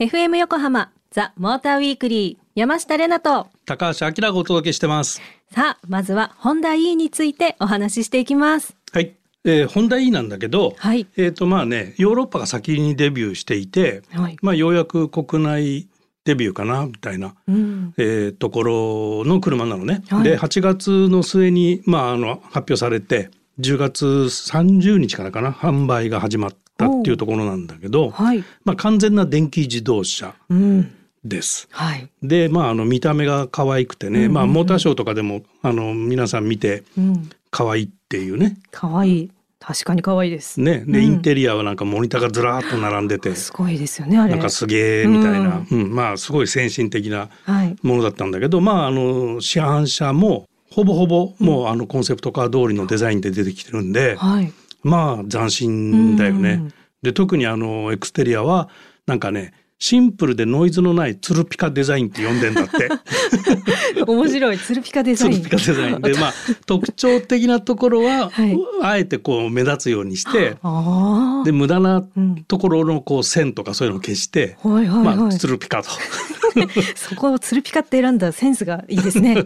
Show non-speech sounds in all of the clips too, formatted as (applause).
FM 横浜ザ・モーターウィークリー山下れなと高橋明がお届けしてます。さあまずはホンダ E についてお話ししていきますはい。えー、ホンダ E なんだけど、はいえっ、とまあね、ヨーロッパが先にデビューしていて、はいまあようやく国内デビューかなみたいな、うんえーところの車なのね。はいで、8月の末にまああの発表されて、10月30日からかな販売が始まったっていうところなんだけど、はい。まあ完全な電気自動車うん。です。はい。で、まああの見た目が可愛くてね、うんうんうん。まあモーターショーとかでもあの皆さん見てうん。可愛いっていうね。可愛い。確かに可愛いです。ね、で、うん。インテリアはなんかモニターがずらーっと並んでて、すごいですよねあれ。なんかすげえみたいな、うん。まあすごい先進的なはい。ものだったんだけど、まああの市販車もほぼほぼもうあのコンセプトカー通りのデザインで出てきてるんで、はいまあ斬新だよね。うんで特にあのエクステリアはなんかねシンプルでノイズのないツルピカデザインって呼んでんだって。(laughs) 面白い。ツルピカデザイン。ツルピカデザイン。でまあ (laughs) 特徴的なところは、はい。あえてこう目立つようにしてで無駄なうん。ところのこう線とかそういうのを消して、はいはいはい、まあツルピカと。(laughs) そこをツルピカって選んだセンスがいいですね。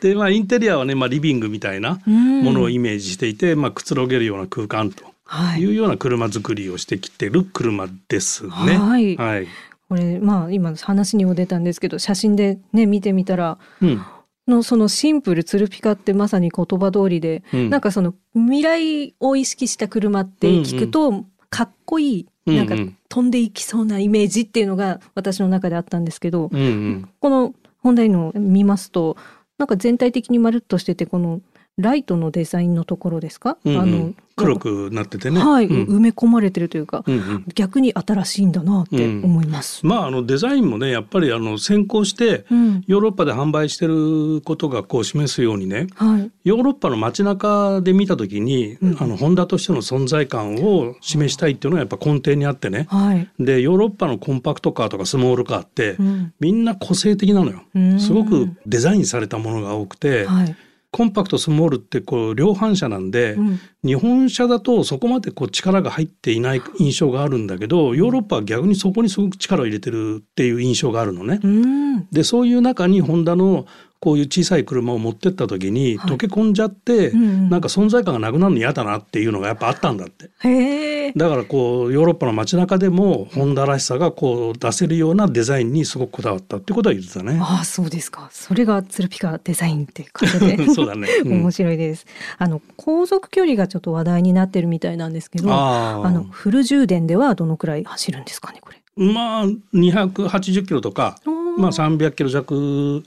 でまあインテリアはね、まあ、リビングみたいなうん。ものをイメージしていて、まあ、くつろげるような空間と。はい。いうような車作りをしてきてる車ですね。はい。はい。これまあ今話にも出たんですけど写真でね見てみたらうん。のそのシンプルツルピカってまさに言葉通りで、うん。なんかその未来を意識した車って聞くと、かっこいいうんなんか飛んでいきそうなイメージっていうのが私の中であったんですけど、うんうん。この本題の見ますとなんか全体的にまるっとしててこのライトのデザインのところですか、うんうん。あの黒くなっててね。はい、うん。埋め込まれてるというか、うんうん。逆に新しいんだなって思います。まああのデザインもねやっぱりあの先行してうん。ヨーロッパで販売してることがこう示すようにねはい、ヨーロッパの街中で見た時に、うん。あのホンダとしての存在感を示したいっていうのがやっぱ根底にあってね。はい、でヨーロッパのコンパクトカーとかスモールカーって、うん。みんな個性的なのよ。うん。すごくデザインされたものが多くて、はい、コンパクトスモールってこう量販車なんで、うん日本車だとそこまでこう力が入っていない印象があるんだけどヨーロッパは逆にそこにすごく力を入れてるっていう印象があるのね。うん、でそういう中にホンダのこういう小さい車を持ってった時にはい溶け込んじゃって、うんうんなんか存在感がなくなるの嫌だなっていうのがやっぱあったんだって。だからこうヨーロッパの街中でもホンダらしさがこう出せるようなデザインにすごくこだわったってことは言ってたね。ああそうですか。それがツルピカデザインっていうことで (laughs) そうだね。うん面白いです。あの航続距離がちょっと話題になってるみたいなんですけど、ああのフル充電ではどのくらい走るんですかねこれ。まあ280キロとか、まあ、300キロ弱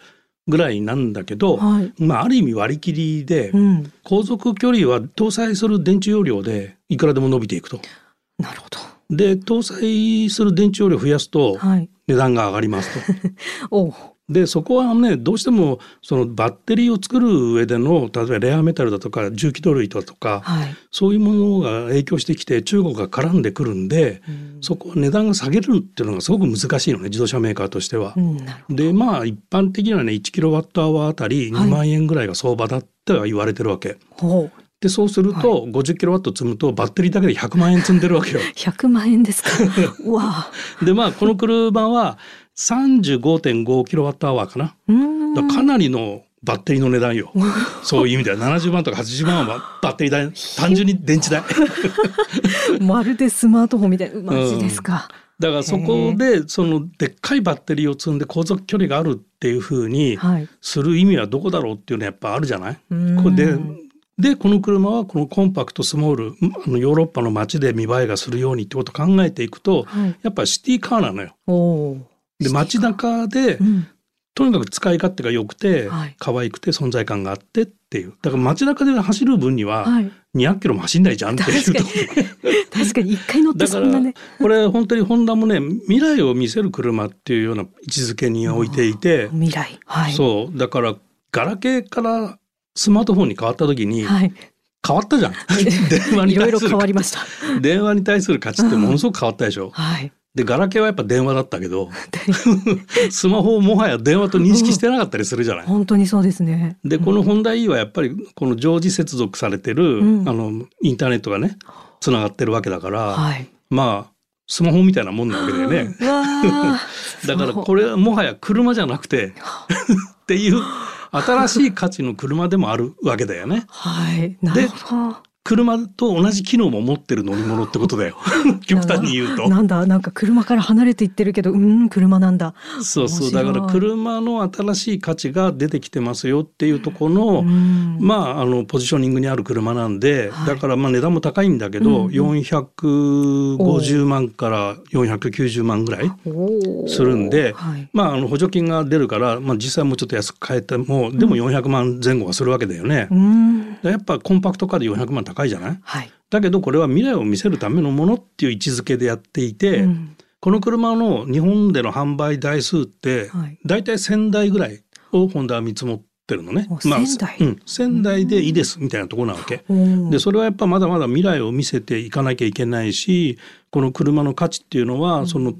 ぐらいなんだけど、はい。まあ、ある意味割り切りでうん。航続距離は搭載する電池容量でいくらでも伸びていくと。なるほど。で搭載する電池容量を増やすとはい。値段が上がりますと。(laughs) おうでそこはねどうしてもそのバッテリーを作る上での例えばレアメタルだとか重機動類だとかはい。そういうものが影響してきて中国が絡んでくるんでうんそこは値段が下げるっていうのがすごく難しいのね自動車メーカーとしてはう。ん。でまあ一般的にはね1キロワットアワーあたり2万円ぐらいが相場だっては言われてるわけ。ほう。でそうすると50キロワット積むとバッテリーだけで100万円積んでるわけよ。(laughs) 100万円ですか。う (laughs) わあ。でまあこの車は35.5キロワットアワーかな。かなりのバッテリーの値段よ。(laughs) そういう意味では70万とか80万はバッテリー代単純に電池代。(laughs) まるでスマートフォンみたいな。マジですか。だからそこでそのでっかいバッテリーを積んで航続距離があるっていうふうにはい。する意味はどこだろうっていうのはやっぱあるじゃない？うんこれででこの車はこのコンパクトスモールあのヨーロッパの街で見栄えがするようにってことを考えていくとはい。やっぱシティカーなのよ。で街中でうん。とにかく使い勝手が良くて、はい可愛くて存在感があってっていうだから街中で走る分にははい。200キロも走んないじゃんっていう確かとに。(laughs) 確かに一回乗ってそんなね。これ本当にホンダもね未来を見せる車っていうような位置づけに置いていて、未来。はい。そうだからガラケーからスマートフォンに変わった時にはい。変わったじゃん (laughs) 電話にいろいろ対する変わりました。電話に対する価値ってものすごく変わったでしょ、はい。でガラケーはやっぱ電話だったけど (laughs) スマホをもはや電話と認識してなかったりするじゃない。本当にそうですね。でこのホンダ E はやっぱりこの常時接続されてる、うんあのインターネットがねつながってるわけだから、はい。まあスマホみたいなもんなわけだよね。(laughs) (laughs) だからこれはもはや車じゃなくてっていう新しい価値の車でもあるわけだよね。はい。なるほど。車と同じ機能も持ってる乗り物ってことだよ。(laughs) 極端に言うと。なんだなんか車から離れていってるけどうん車なんだ。そうそう。だから車の新しい価値が出てきてますよっていうところの、うんまあ、あのポジショニングにある車なんで、はいだからまあ値段も高いんだけど、うんうん450万から490万ぐらいするんではい。まあ、あの補助金が出るから、まあ、実際もうちょっと安く買えてもでも400万前後はするわけだよね。うん。やっぱコンパクトカーで400万高いじゃない？はい。だけどこれは未来を見せるためのものっていう位置づけでやっていて、うんこの車の日本での販売台数ってはい。大体1,000台ぐらいをホンダは見積もってるのね。おまあ、1000台？うん、1,000台でいいですみたいなところなわけ。でそれはやっぱまだまだ未来を見せていかなきゃいけないしこの車の価値っていうのは、うんその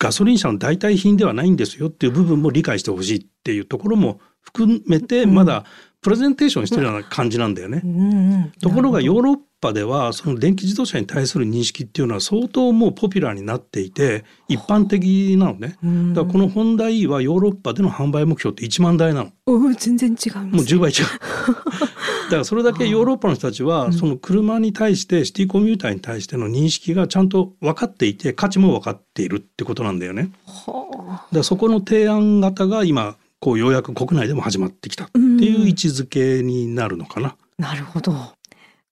ガソリン車の代替品ではないんですよっていう部分も理解してほしいっていうところも含めてうんまだプレゼンテーションしてるような感じなんだよね。うんうん。ところがヨーロッパではその電気自動車に対する認識っていうのは相当もうポピュラーになっていて一般的なのね。だからこのホンダ E はヨーロッパでの販売目標って1万台なの。おー全然違います。もう10倍違う。(laughs) だからそれだけヨーロッパの人たちはその車に対してシティコミューターに対しての認識がちゃんと分かっていて価値も分かっているってことなんだよね。はだからそこの提案型が今こうようやく国内でも始まってきたっていう位置づけになるのかな。あ。なるほど。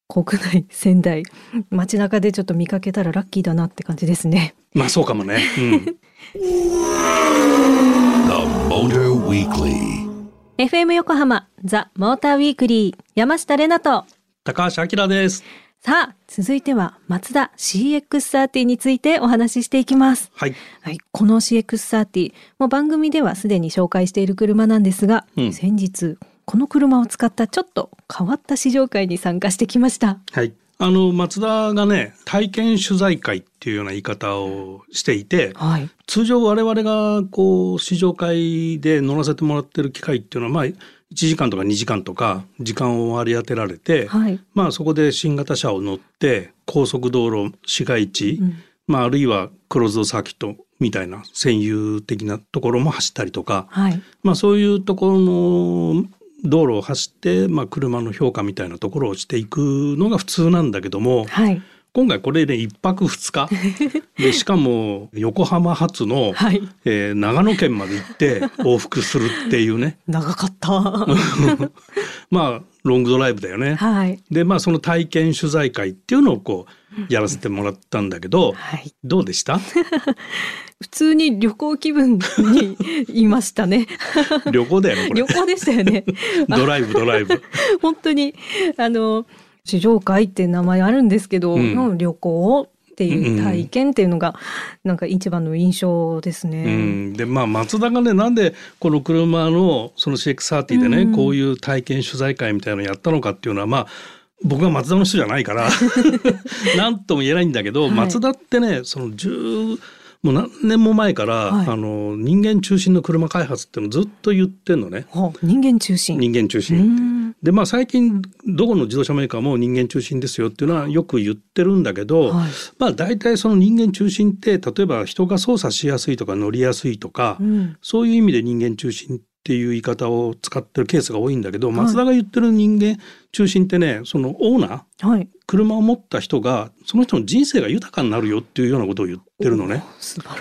国内仙台街中でちょっと見かけたらラッキーだなって感じですね。まあそうかもね。うん。The Motor Weekly. FM 横浜ザ・モーターウィークリー山下れなと高橋明です。さあ続いてはマツダ CX30 についてお話ししていきます。はい。はい、この CX30 もう番組ではすでに紹介している車なんですが、うん先日この車を使ったちょっと変わった試乗会に参加してきました。はい。あの松田がね体験取材会っていうような言い方をしていてはい。通常我々がこう試乗会で乗らせてもらってる機会っていうのはまあ1時間とか2時間とか時間を割り当てられて、はい。まあそこで新型車を乗って高速道路市街地、うんまああるいはクローズドサーキットみたいな占有的なところも走ったりとか、はい。まあそういうところの道路を走って、まあ、車の評価みたいなところをしていくのが普通なんだけどもはい。今回これで一泊二日 (laughs) でしかも横浜発の、はい。えー長野県まで行って往復するっていうね (laughs) 長かった。(laughs) まあロングドライブだよね。はい。でまあその体験取材会っていうのをこうやらせてもらったんだけどはい。どうでした？普通に旅行気分にいましたね。旅行だよね旅行でしたよね。ドライブドライブ。本当にあの試乗会って名前あるんですけど、うん。の旅行っていう体験っていうのがなんか一番の印象ですうね。ん、でまあ松田がねなんでこの車のその CX30 でね、うん。こういう体験取材会みたいなのやったのかっていうのはまあ僕は松田の人じゃないから (laughs) 何とも言えないんだけど、はい。松田ってねその10もう何年も前から、はい。あの人間中心の車開発っていうのをずっと言ってんのね。はあ人間中心。人間中う心。ん。でまあ最近どこの自動車メーカーも人間中心ですよっていうのはよく言ってるんだけど、はい。まあ大体その人間中心って例えば人が操作しやすいとか乗りやすいとか、うん。そういう意味で人間中心っていう言い方を使ってるケースが多いんだけど、はい松田が言ってる人間中心ってねそのオーナーはい。車を持った人がその人の人生が豊かになるよっていうようなことを言ってるのね。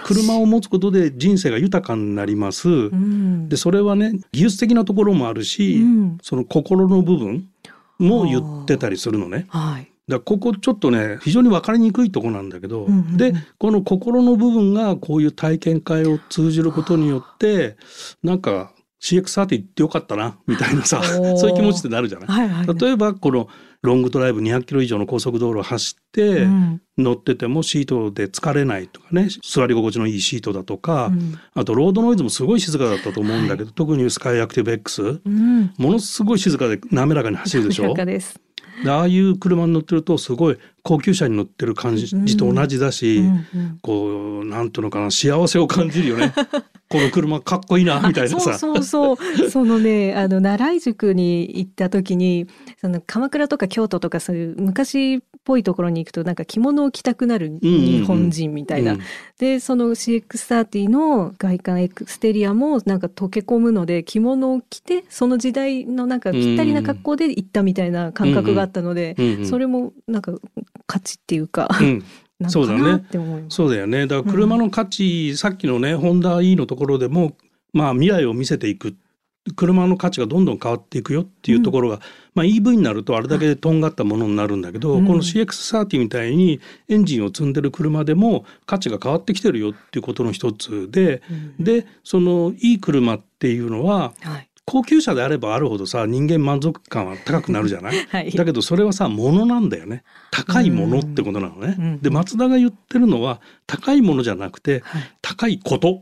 車を持つことで人生が豊かになります。うんでそれはね技術的なところもあるし、うんその心の部分も言ってたりするのね。はい。だここちょっとね非常に分かりにくいとこなんだけど、うんうんうんでこの心の部分がこういう体験会を通じることによってなんか CX30 行ってよかったなみたいなさ (laughs) そういう気持ちってなるじゃない？はいはい。例えばこのロングドライブ200キロ以上の高速道路を走ってうん。乗っててもシートで疲れないとかね座り心地のいいシートだとか、うん。あとロードノイズもすごい静かだったと思うんだけど、特にスカイアクティブ X うん。ものすごい静かで滑らかに走るでしょ？でああいう車に乗ってるとすごい高級車に乗ってる感じと同じだし、うんうん。こうなんていうのかな幸せを感じるよね (laughs) この車かっこいいなみたいなさ。そうそうそう。(laughs) そのねあの奈良井宿に行った時にその鎌倉とか京都とかそういう昔ぽいところに行くとなんか着物を着たくなる日本人みたいな。うんでその CX30 の外観エクステリアもなんか溶け込むので着物を着てその時代のなんかぴったりな格好で行ったみたいな感覚があったので、うんうん。それもなんか価値っていうか、うんなそうだね。のかなって思います。そうだよね。だから車の価値、さっきのねホンダ E のところでもまあ未来を見せていく。車の価値がどんどん変わっていくよっていうところが、まあ、EV になるとあれだけとんがったものになるんだけど、うん。この CX30 みたいにエンジンを積んでる車でも価値が変わってきてるよっていうことの一つでうん。でそのいい車っていうのははい高級車であればあるほどさ人間満足感は高くなるじゃない？(laughs) はい。だけどそれはさ物なんだよね。高いものってことなのね。うん。で松田が言ってるのは高いものじゃなくてはい。高いこと。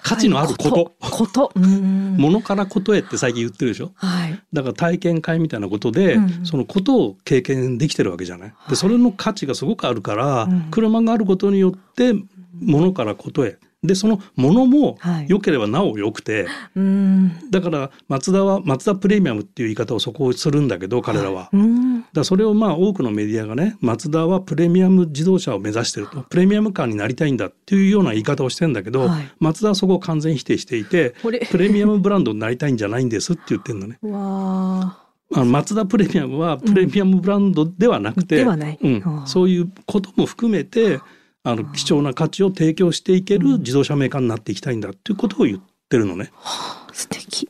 価値のあること。こと。うんものからことへって最近言ってるでしょ？はい。だから体験会みたいなことで、うんそのことを経験できてるわけじゃない。はい。でそれの価値がすごくあるから、うん。車があることによってものからことへでそのものもはい。良ければなお良くて、うん。だから松田は松田プレミアムっていう言い方をそこをするんだけど彼らは。うん。だそれをまあ多くのメディアがね松田はプレミアム自動車を目指してると。プレミアムカーになりたいんだっていうような言い方をしてんだけど、はい。松田はそこを完全否定していてプレミアムブランドになりたいんじゃないんですって言ってんのね。(laughs) わあの松田プレミアムはプレミアムブランドではなくて、ではない。うん。はあ。そういうことも含めてあの貴重な価値を提供していける自動車メーカーになっていきたいんだっていうことを言ってるのね。あ素敵。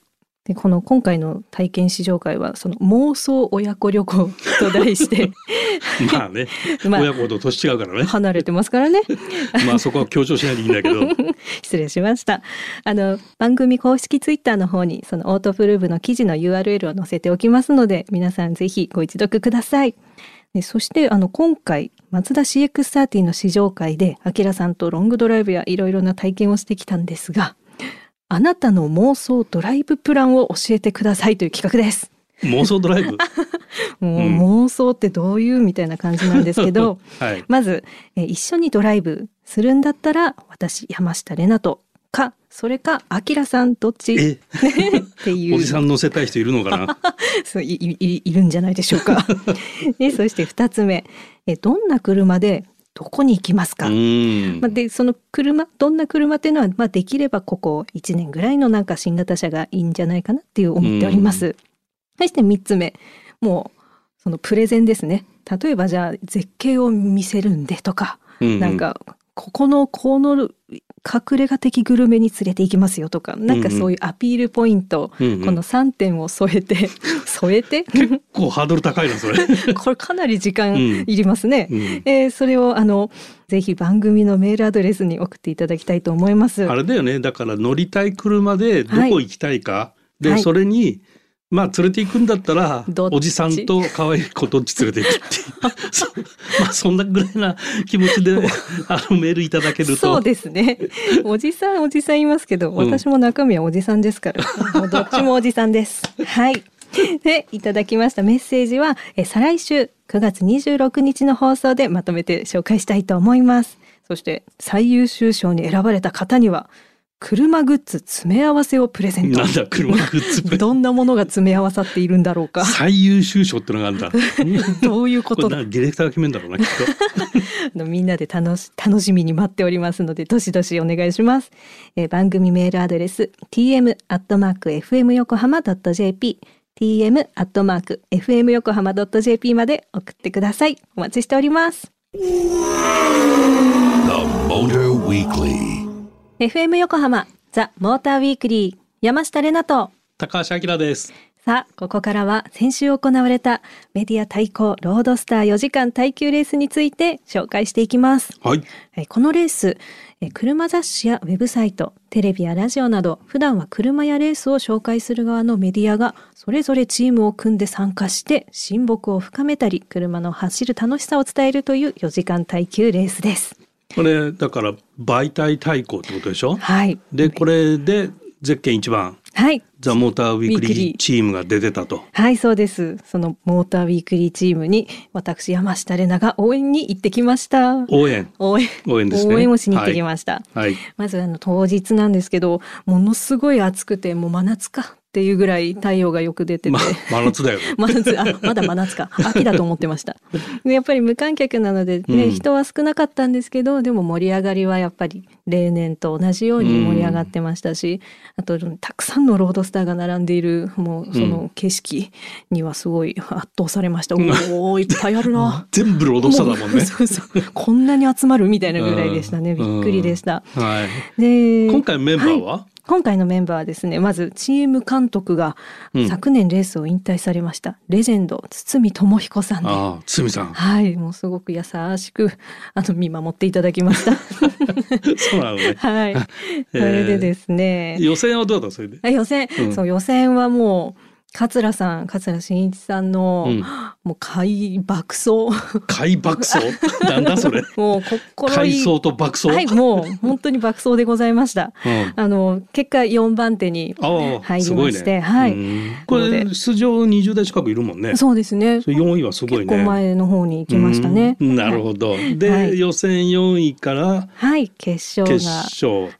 でこの今回の体験試乗会はその妄想親子旅行と題して。(laughs) まあね、(laughs) まあ親子と年違うからね。離れてますからね。(laughs) まあそこは強調しないでいいんだけど。失礼しました。あの番組公式ツイッターの方にそのオートプルーブの記事の URL を載せておきますので皆さんぜひご一読くださいでそしてあの今回マツダ CX30 の試乗会でアキラさんとロングドライブやいろいろな体験をしてきたんですがあなたの妄想ドライブプランを教えてくださいという企画です妄想ドライブ？(laughs) もう、うん妄想ってどういうみたいな感じなんですけど (laughs) はい。まず、えー一緒にドライブするんだったら私山下玲奈とかそれかあきらさんどっち？っえ、(laughs) ていうおじさん乗せたい人いるのかな？(laughs) そういいいいるんじゃないでしょうか。(laughs) でそして2つ目えーどんな車でどこに行きますうか、んまあ、。でその車どんな車っていうのは、まあ、できればここ1年ぐらいのなんか新型車がいいんじゃないかなっていう思っております。そして3つ目もうそのプレゼンですね例えばじゃあ絶景を見せるんでとか、うなん。かここのこの隠れ家的グルメに連れて行きますよとかなんかそういうアピールポイント、うんうんこの3点を添えて (laughs) 添えて？結構ハードル高いなそれ。(laughs) これかなり時間いりますね。うんえーそれをあのぜひ番組のメールアドレスに送っていただきたいと思います。あれだよねだから乗りたい車でどこ行きたいか、で、はいそれにまあ連れて行くんだったらおじさんと可愛い子どっち連れて行くっていうそ (laughs) まあそんなぐらいな気持ちで (laughs) あのメールいただけるとそうですね。おじさんおじさんいますけど、ん私も中身はおじさんですから、どっちもおじさんです。はい。でいただきましたメッセージはえ再来週9月26日の放送でまとめて紹介したいと思います。そして最優秀賞に選ばれた方には車グッズ詰め合わせをプレゼント。なん。だ車グッズどんなものが詰め合わさっているんだろうか。最優秀賞ってのがあるんだ。(laughs) どういうこことれだなディレクターが決めるんだろうなきっ (laughs) あのみんなで楽し楽しみに待っておりますのでどしどしお願いします、えー番組メールアドレス tm アットマーク fm 横浜 jp tm アットマーク fm 横浜 jp まで送ってください。お待ちしております。The Motor Weekly. FM 横浜ザ・モーターウィークリー山下れなと。と高橋明です。さあここからは先週行われたメディア対抗ロードスター4時間耐久レースについて紹介していきます。はい。えーこのレース、えー車雑誌やウェブサイト、テレビやラジオなど、普段は車やレースを紹介する側のメディアが、それぞれチームを組んで参加して、親睦を深めたり、車の走る楽しさを伝えるという4時間耐久レースです。これだから媒体対抗ってことでしょ？はい。でこれでゼッケン一番はい。ザ・モーターウィークリーチームが出てたと。はい、そうです。そのモーターウィークリーチームに、私、山下玲奈が応援に行ってきました。応援応援。応援ですね応援をしに行ってきました。はいまずあの当日なんですけどものすごい暑くてもう真夏かっっていうぐらい太陽がよく出てて、ま真夏だよね。(laughs) 真夏あまだ真夏か。秋だと思ってました。でやっぱり無観客なのでね、うん。人は少なかったんですけどでも盛り上がりはやっぱり例年と同じように盛り上がってましたし、あとたくさんのロードスターが並んでいるもうその景色にはすごい圧倒されました、んおおいっぱいあるな。(laughs) 全部ロードスターだもんね。そうそう。こんなに集まるみたいなぐらいでしたね、うん。びっくりでした、はい。で今回メンバーは、今回のメンバーはですねまずチーム監督がうん。昨年レースを引退されました、レジェンド堤智彦さんで。ああ、つみさん。はいもうすごく優しくあの見守っていただきました。(laughs) そうなのね。(laughs) はい。それでですね、予選はどうだった？それで。あ予選、うん。そう予選はもう桂さん桂真一さんの、うんもう快爆走海爆走？(laughs) なんだそれ？(laughs) もう心いい海藻と爆走？はいもう本当に爆走でございましたうんあの結果4番手に入りましてね。はいうんこれ出場20代近くいるもんね。そうですねそれ4位はすごいね。結構前の方に行きましたね。うんなるほど。で、はい予選4位からはい、決勝決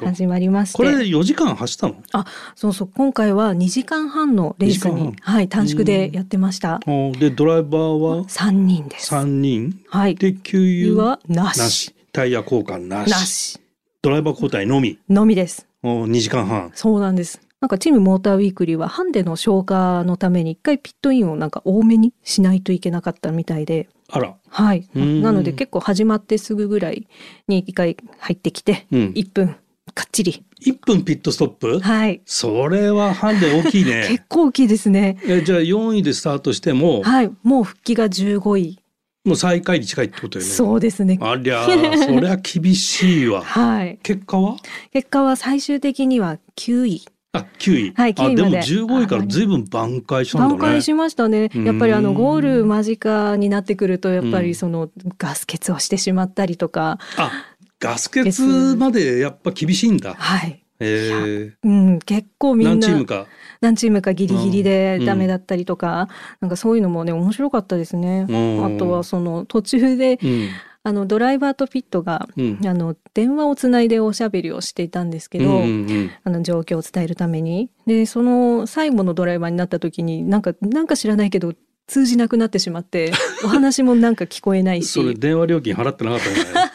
が。始まりまして。これ4時間走ったの？あ、そうそう、今回は2時間半のレース2に半、はい、短縮でやってました。おでドライバーは？3人です。3人はい。で給油？はなし。なしタイヤ交換なしなし。ドライバー交代のみのみです。お2時間半そうなんです。なんかチームモーターウィークリーはハンデの消化のために一回ピットインをなんか多めにしないといけなかったみたいで、あらはい。うんなので結構始まってすぐぐらいに一回入ってきて、うん1分かっちり。1分ピットストップ？はい。それはハンデ大きい (laughs) 結ね構大きいですね。えじゃあ4位でスタートしても？はい。もう復帰が15位。もう最下位に近いってことよねそうですね。ありゃーそりゃ厳しいわ (laughs) はい。結果は？結果は最終的には9位。あ9位、はい9位あでもまで15位からずいぶん挽回したんだね挽回しましたね。やっぱりあのうんゴール間近になってくるとやっぱうんりそのガス欠をしてしまったりとか、あガス欠までやっぱ厳しいんだ。はい。えうん、結構ー、みんな何チームか？何チームかギリギリでうんダメだったりとか、なんかそういうのもね面白かったですね。うん。あとはその途中でうん。あのドライバーとピットがうん。あの電話をつないでおしゃべりをしていたんですけど、うんうんうん。あの状況を伝えるために。でその最後のドライバーになった時になんかなんか知らないけど通じなくなってしまってお話もなんか聞こえない (laughs) それし電話料金払ってなかったんじゃない？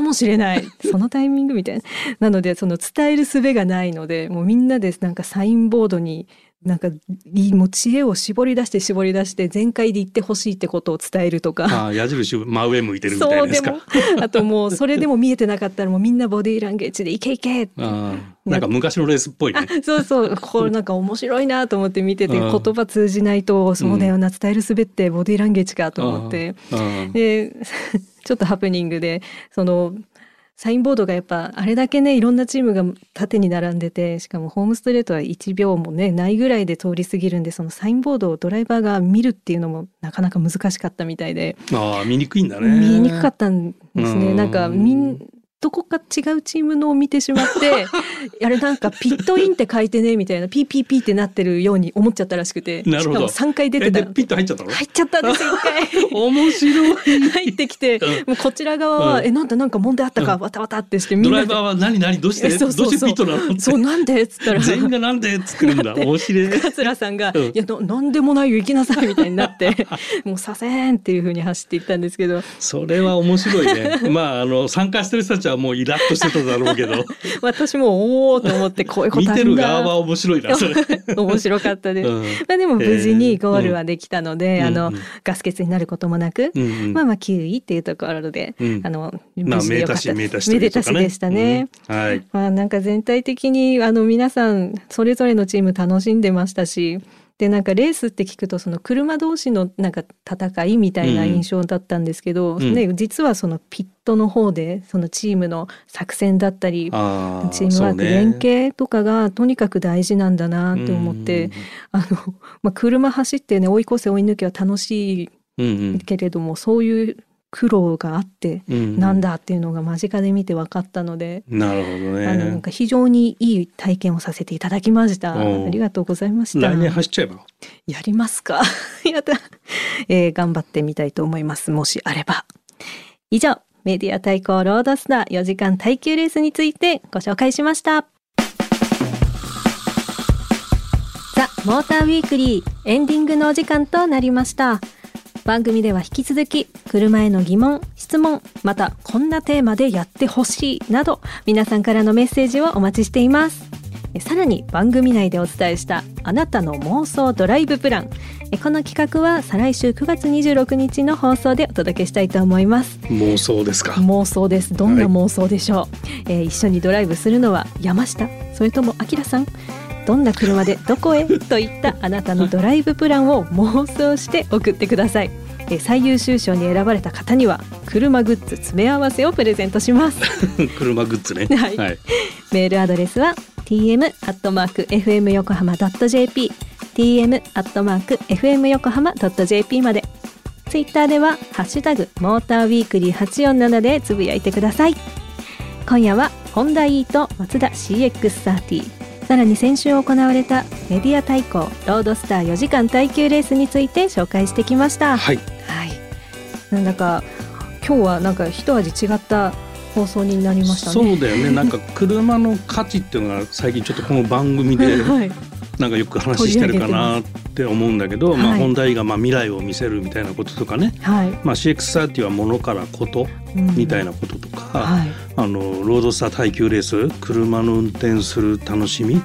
かもしれない。(laughs) そのタイミングみたいな。なのでその伝える術がないのでもうみんなでなんかサインボードになんかいいもう知恵を絞り出して絞り出して全開で言ってほしいってことを伝えるとか。ああ矢印真上向いてるみたいなやつか。そうでも。あともうそれでも見えてなかったらもうみんなボディーランゲージで「いけいけ!」って。なんか昔のレースっぽいね。そうそう。これなんか面白いなと思って見ててうん言葉通じないとそうだよな伝えるすべってボディーランゲージかと思って。うん。でちょっとハプニングでそのサインボードがやっぱあれだけねいろんなチームが縦に並んでてしかもホームストレートは1秒もねないぐらいで通り過ぎるんでそのサインボードをドライバーが見るっていうのもなかなか難しかったみたいでああ見にくいんだね見えにくかったんですね。うんなんかみんどこか違うチームのを見てしまって (laughs) あれなんかピットインって書いてねみたいなピーピーピーってなってるように思っちゃったらしくてなるほど。しかも3回出てた。ピット入っちゃったの？入っちゃったんですよ一回。(laughs) 面白い。入ってきて、うん。もうこちら側は、うん。えなんだなんか問題あったか、うん。わたわたってしてみんなで。ドライバーは何何どうして？えそうそうそう。どうしてピットなのって。そうなんで？っつったら。全員がなんで作るんだ？面白い。桂さんが「うん。いやななんでもないよ行きなさい」みたいになって (laughs) もうさせんっていう風に走っていったんですけど。それは面白いね。まああの参加してる人たちはもうイラッとしてただろうけど。(laughs) 私もおおと思ってこういうこと見てある側は面白いなそれ、(laughs) 面白かったです。うん。まあでも無事にゴールはできたので、あの、うん。うん。ガス欠になることもなく、うんうん。まあまあ9位っていうところで、うんあのまあ無事でよかった。名たし名たしとめでたしでしたね。うん。はい。まあなんか全体的にあの皆さんそれぞれのチーム楽しんでましたし。でなんかレースって聞くとその車同士のなんか戦いみたいな印象だったんですけど、うん。ね、実はそのピットの方でそのチームの作戦だったりチームワーク、連携とかがとにかく大事なんだなって思って、あの、まあ、車走ってね追い越せ追い抜けは楽しうんうん。いけれども、そういう苦労があってなんだっていうのが間近で見て分かったので、なるほどあのなんねか非常にいい体験をさせていただきました。ありがとうございました。来年走っちゃえば？やりますか？(laughs) やだ、えー頑張ってみたいと思います。もしあれば。以上、メディア対抗ロードスター4時間耐久レースについてご紹介しました。モーターウィークリーエンディングのお時間となりました番組では引き続き車への疑問質問またこんなテーマでやってほしいなど皆さんからのメッセージをお待ちしています。えさらに番組内でお伝えしたあなたの妄想ドライブプラン。えこの企画は再来週9月26日の放送でお届けしたいと思います。妄想ですか？妄想です。どんな妄想でしょう、えー一緒にドライブするのは山下？それともあきらさん？どんな車でどこへ？といったあなたのドライブプランを妄想して送ってください。えー最優秀賞に選ばれた方には車グッズ詰め合わせをプレゼントします。(laughs) 車グッズね。(laughs) はい。メールアドレスは tm アットマーク fm 横浜 jp tm アットマーク fm 横浜 jp まで。ツイッターではハッシュタグモーターウィークリー847でつぶやいてください。今夜はホンダ E とマツダ CX30 さらに先週行われたメディア対抗ロードスター4時間耐久レースについて紹介してきました。はい。はい、なんだか今日はなんか一味違った放送になりましたね。そうだよね。(laughs) なんか車の価値っていうのが最近ちょっとこの番組ではい、なんかよく話してるかなって思うんだけど、まあ、はい。ホンダ E がまあ未来を見せるみたいなこととかね、はい、まあ、CX30 は物からことみたいなこととか、はい、あのロードスター耐久レース車の運転する楽しみ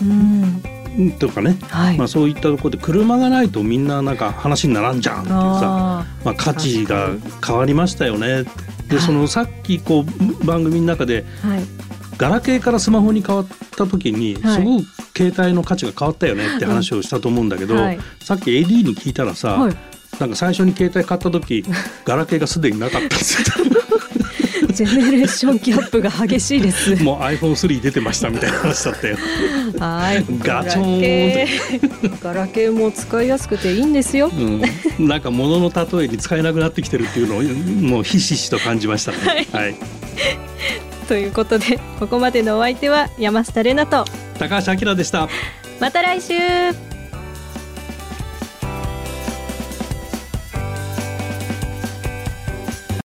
うん、とかね、はい、まあ、そういったところで車がないとみんななんか話にならんじゃんっていうさあまあ、価値が変わりましたよね。ではい。そのさっきこう番組の中でーはい、ガラケーからスマホに変わった時にはい。すごく携帯の価値が変わったよねって話をしたと思うんだけど、はいさっき AD に聞いたらさ、はい、なんか最初に携帯買った時ガラケーがすでになかったんですよジェネレーションギャップが激しいです。(laughs) もう iPhone3 出てましたみたいな話だったよ。はい、ガチョーン。ガラケーも使いやすくていいんですよ。うん、なんか物の例えに使えなくなってきてるっていうのを (laughs) もうひしひしと感じましたね。はい、ということで、ここまでのお相手は山下れなと。高橋明でした。また来週。